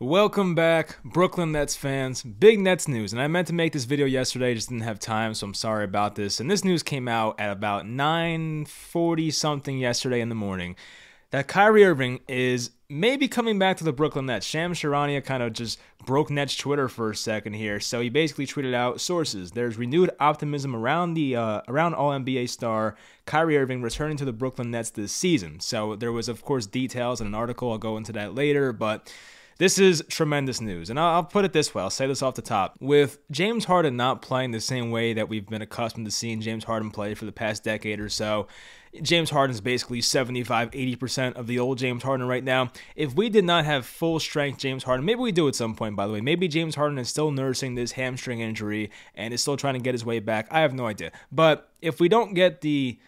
Welcome back, Brooklyn Nets fans. Big Nets news, and I meant to make this video yesterday, just didn't have time, so I'm sorry about this. And this news came out at about 9:40 something yesterday in the morning that Kyrie Irving is maybe coming back to the Brooklyn Nets. Shams Charania kind of just broke Nets Twitter for a second here, so he basically tweeted out sources. There's renewed optimism around the uh, around All NBA star Kyrie Irving returning to the Brooklyn Nets this season. So there was of course details in an article. I'll go into that later, but this is tremendous news. And I'll, put it this way I'll say this off the top. With James Harden not playing the same way that we've been accustomed to seeing James Harden play for the past decade or so, James Harden is basically 75, 80% of the old James Harden right now. If we did not have full strength James Harden, maybe we do at some point, by the way. Maybe James Harden is still nursing this hamstring injury and is still trying to get his way back. I have no idea. But if we don't get the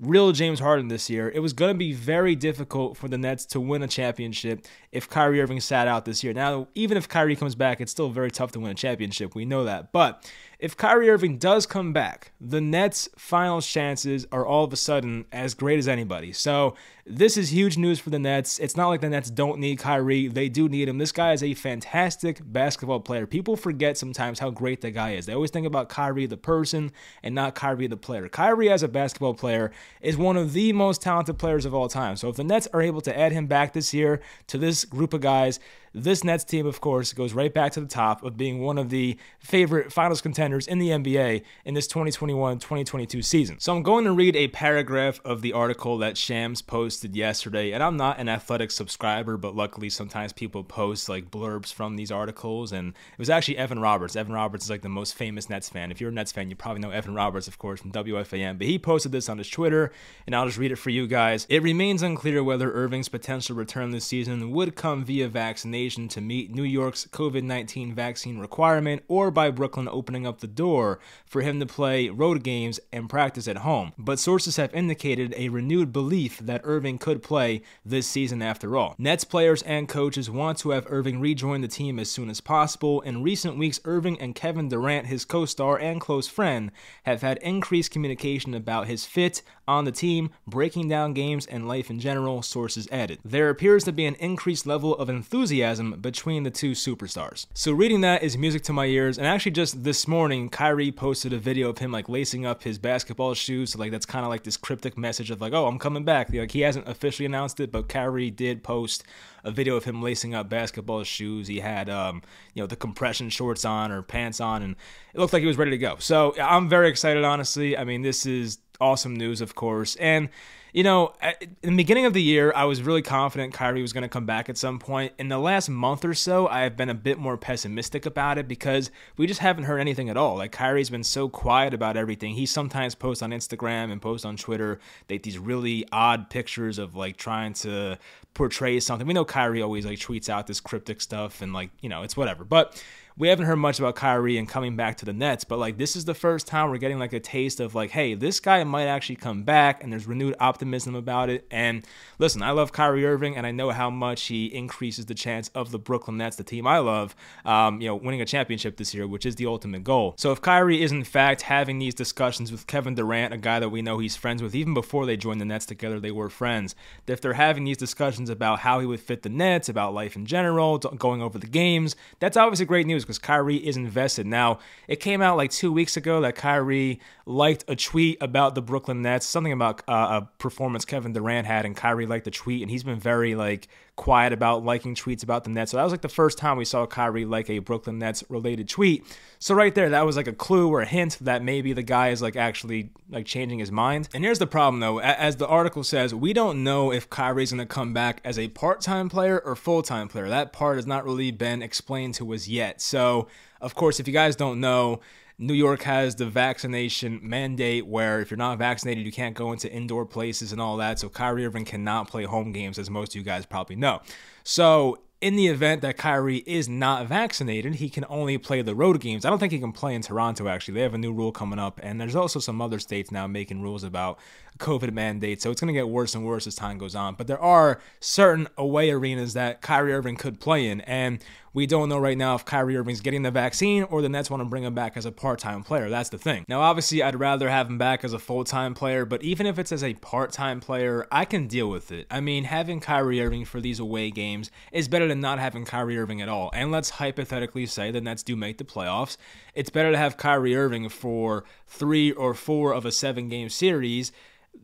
real James Harden this year, it was going to be very difficult for the Nets to win a championship if Kyrie Irving sat out this year. Now, even if Kyrie comes back, it's still very tough to win a championship. We know that. But if Kyrie Irving does come back, the Nets' final chances are all of a sudden as great as anybody. So this is huge news for the Nets. It's not like the Nets don't need Kyrie; they do need him. This guy is a fantastic basketball player. People forget sometimes how great the guy is. They always think about Kyrie the person and not Kyrie the player. Kyrie as a basketball player is one of the most talented players of all time. So if the Nets are able to add him back this year to this group of guys, this Nets team, of course, goes right back to the top of being one of the favorite finals contenders in the NBA in this 2021 2022 season. So I'm going to read a paragraph of the article that Shams posted yesterday. And I'm not an athletic subscriber, but luckily sometimes people post like blurbs from these articles. And it was actually Evan Roberts. Evan Roberts is like the most famous Nets fan. If you're a Nets fan, you probably know Evan Roberts, of course, from WFAN. But he posted this on his Twitter, and I'll just read it for you guys. It remains unclear whether Irving's potential return this season would come via vaccination to meet New York's COVID 19 vaccine requirement or by Brooklyn opening up the door for him to play road games and practice at home. But sources have indicated a renewed belief that Irving could play this season after all. Nets players and coaches want to have Irving rejoin the team as soon as possible. In recent weeks, Irving and Kevin Durant, his co star and close friend, have had increased communication about his fit on the team, breaking down games and life in general, sources added. There appears to be an increased level of enthusiasm enthusiasm between the two superstars. So reading that is music to my ears. And actually, just this morning, Kyrie posted a video of him like lacing up his basketball shoes. So like that's kind of like this cryptic message of like, oh, I'm coming back. Like he hasn't officially announced it, but Kyrie did post a video of him lacing up basketball shoes. He had um, you know, the compression shorts on or pants on, and it looked like he was ready to go. So I'm very excited, honestly. I mean, this is awesome news, of course. And you know, in the beginning of the year, I was really confident Kyrie was going to come back at some point. In the last month or so, I have been a bit more pessimistic about it because we just haven't heard anything at all. Like Kyrie's been so quiet about everything. He sometimes posts on Instagram and posts on Twitter like these really odd pictures of like trying to portray something. We know Kyrie always like tweets out this cryptic stuff and like, you know, it's whatever. But we haven't heard much about Kyrie and coming back to the Nets, but like this is the first time we're getting like a taste of like, hey, this guy might actually come back, and there's renewed optimism about it. And listen, I love Kyrie Irving, and I know how much he increases the chance of the Brooklyn Nets, the team I love, um, you know, winning a championship this year, which is the ultimate goal. So if Kyrie is in fact having these discussions with Kevin Durant, a guy that we know he's friends with, even before they joined the Nets together, they were friends. If they're having these discussions about how he would fit the Nets, about life in general, going over the games, that's obviously great news because Kyrie is invested. Now, it came out like two weeks ago that Kyrie liked a tweet about the Brooklyn Nets, something about uh, a performance Kevin Durant had, and Kyrie liked the tweet, and he's been very like quiet about liking tweets about the Nets. So that was like the first time we saw Kyrie like a Brooklyn Nets related tweet. So right there, that was like a clue or a hint that maybe the guy is like actually like changing his mind. And here's the problem though, as the article says, we don't know if Kyrie's going to come back as a part-time player or full-time player. That part has not really been explained to us yet. So, of course, if you guys don't know, New York has the vaccination mandate where if you're not vaccinated, you can't go into indoor places and all that. So Kyrie Irving cannot play home games, as most of you guys probably know. So in the event that Kyrie is not vaccinated, he can only play the road games. I don't think he can play in Toronto, actually. They have a new rule coming up, and there's also some other states now making rules about COVID mandates. So it's going to get worse and worse as time goes on. But there are certain away arenas that Kyrie Irving could play in. And we don't know right now if Kyrie Irving's getting the vaccine or the Nets want to bring him back as a part time player. That's the thing. Now, obviously, I'd rather have him back as a full time player, but even if it's as a part time player, I can deal with it. I mean, having Kyrie Irving for these away games is better better than not having Kyrie Irving at all. And let's hypothetically say the Nets do make the playoffs. It's better to have Kyrie Irving for three or four of a seven game series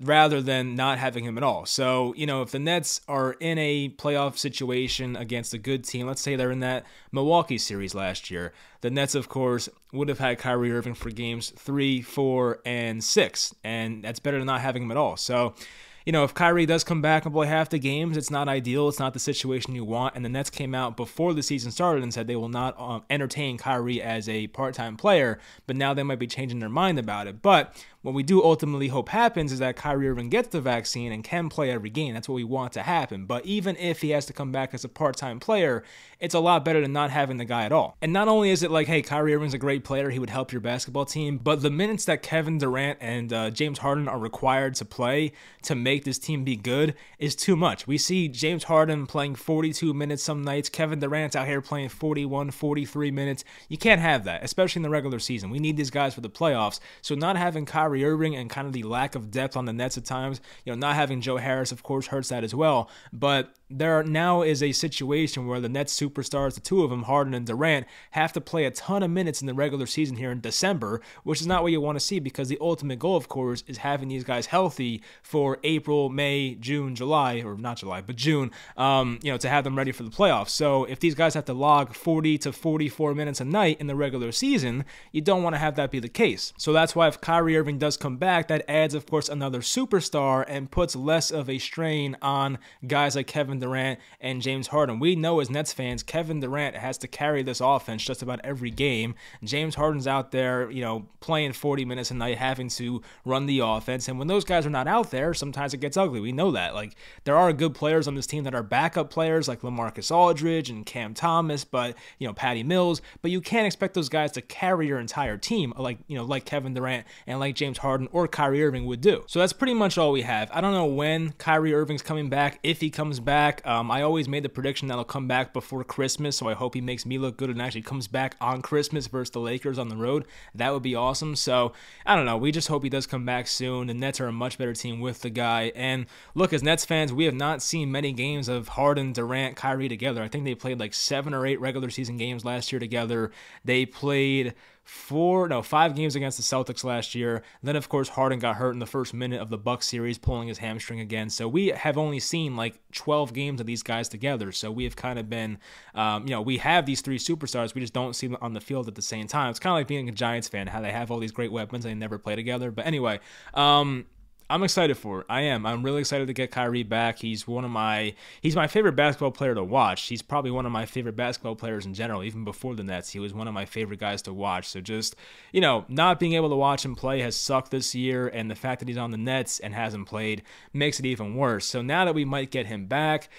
rather than not having him at all. So, you know, if the Nets are in a playoff situation against a good team, let's say they're in that Milwaukee series last year, the Nets, of course, would have had Kyrie Irving for games three, four, and six. And that's better than not having him at all. So, you know, if Kyrie does come back and play half the games, it's not ideal. It's not the situation you want. And the Nets came out before the season started and said they will not um, entertain Kyrie as a part time player, but now they might be changing their mind about it. But what we do ultimately hope happens is that Kyrie Irving gets the vaccine and can play every game. That's what we want to happen. But even if he has to come back as a part time player, it's a lot better than not having the guy at all. And not only is it like, hey, Kyrie Irving's a great player, he would help your basketball team, but the minutes that Kevin Durant and uh, James Harden are required to play to make this team be good is too much. We see James Harden playing 42 minutes some nights, Kevin Durant's out here playing 41, 43 minutes. You can't have that, especially in the regular season. We need these guys for the playoffs. So not having Kyrie Irving and kind of the lack of depth on the Nets at times. You know, not having Joe Harris, of course, hurts that as well. But there now is a situation where the Nets superstars, the two of them, Harden and Durant, have to play a ton of minutes in the regular season here in December, which is not what you want to see because the ultimate goal, of course, is having these guys healthy for April, May, June, July, or not July, but June, um, you know, to have them ready for the playoffs. So if these guys have to log 40 to 44 minutes a night in the regular season, you don't want to have that be the case. So that's why if Kyrie Irving does come back, that adds, of course, another superstar and puts less of a strain on guys like Kevin Durant and James Harden. We know as Nets fans, Kevin Durant has to carry this offense just about every game. James Harden's out there, you know, playing 40 minutes a night, having to run the offense. And when those guys are not out there, sometimes it gets ugly. We know that. Like, there are good players on this team that are backup players, like Lamarcus Aldridge and Cam Thomas, but, you know, Patty Mills. But you can't expect those guys to carry your entire team, like, you know, like Kevin Durant and like James Harden or Kyrie Irving would do. So that's pretty much all we have. I don't know when Kyrie Irving's coming back, if he comes back back. Um, I always made the prediction that he'll come back before Christmas, so I hope he makes me look good and actually comes back on Christmas versus the Lakers on the road. That would be awesome. So I don't know. We just hope he does come back soon. The Nets are a much better team with the guy. And look, as Nets fans, we have not seen many games of Harden, Durant, Kyrie together. I think they played like seven or eight regular season games last year together. They played four no five games against the Celtics last year. Then of course Harden got hurt in the first minute of the Bucks series, pulling his hamstring again. So we have only seen like 12 games of these guys together. So we have kind of been, um, you know, we have these three superstars, we just don't see them on the field at the same time. It's kind of like being a Giants fan, how they have all these great weapons and they never play together. But anyway, um, I'm excited for it. I am. I'm really excited to get Kyrie back. He's one of my he's my favorite basketball player to watch. He's probably one of my favorite basketball players in general. Even before the Nets, he was one of my favorite guys to watch. So just you know, not being able to watch him play has sucked this year, and the fact that he's on the Nets and hasn't played makes it even worse. So now that we might get him back.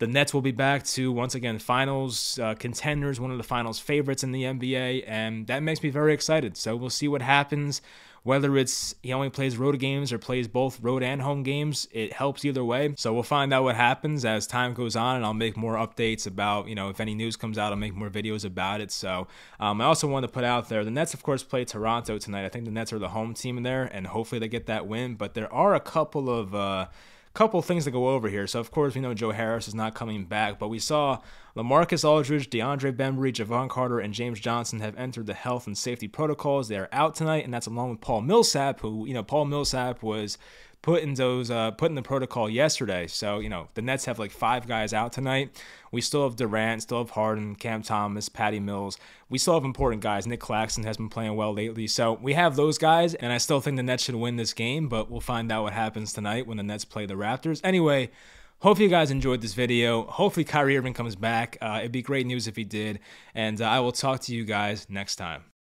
The Nets will be back to once again finals uh, contenders, one of the finals favorites in the NBA, and that makes me very excited. So we'll see what happens. Whether it's he only plays road games or plays both road and home games, it helps either way. So we'll find out what happens as time goes on, and I'll make more updates about, you know, if any news comes out, I'll make more videos about it. So um, I also want to put out there the Nets, of course, play Toronto tonight. I think the Nets are the home team in there, and hopefully they get that win. But there are a couple of. Uh, couple things to go over here. So, of course, we know Joe Harris is not coming back, but we saw Lamarcus Aldridge, DeAndre Bembry, Jevon Carter, and James Johnson have entered the health and safety protocols. They are out tonight, and that's along with Paul Millsap, who, you know, Paul Millsap was put in those uh, put in the protocol yesterday. So you know the Nets have like five guys out tonight. We still have Durant, still have Harden, Cam Thomas, Patty Mills. We still have important guys. Nic Claxton has been playing well lately, so we have those guys. And I still think the Nets should win this game, but we'll find out what happens tonight when the Nets play the Raptors. Anyway. Hopefully, you guys enjoyed this video. Hopefully, Kyrie Irving comes back. Uh, it'd be great news if he did. And uh, I will talk to you guys next time.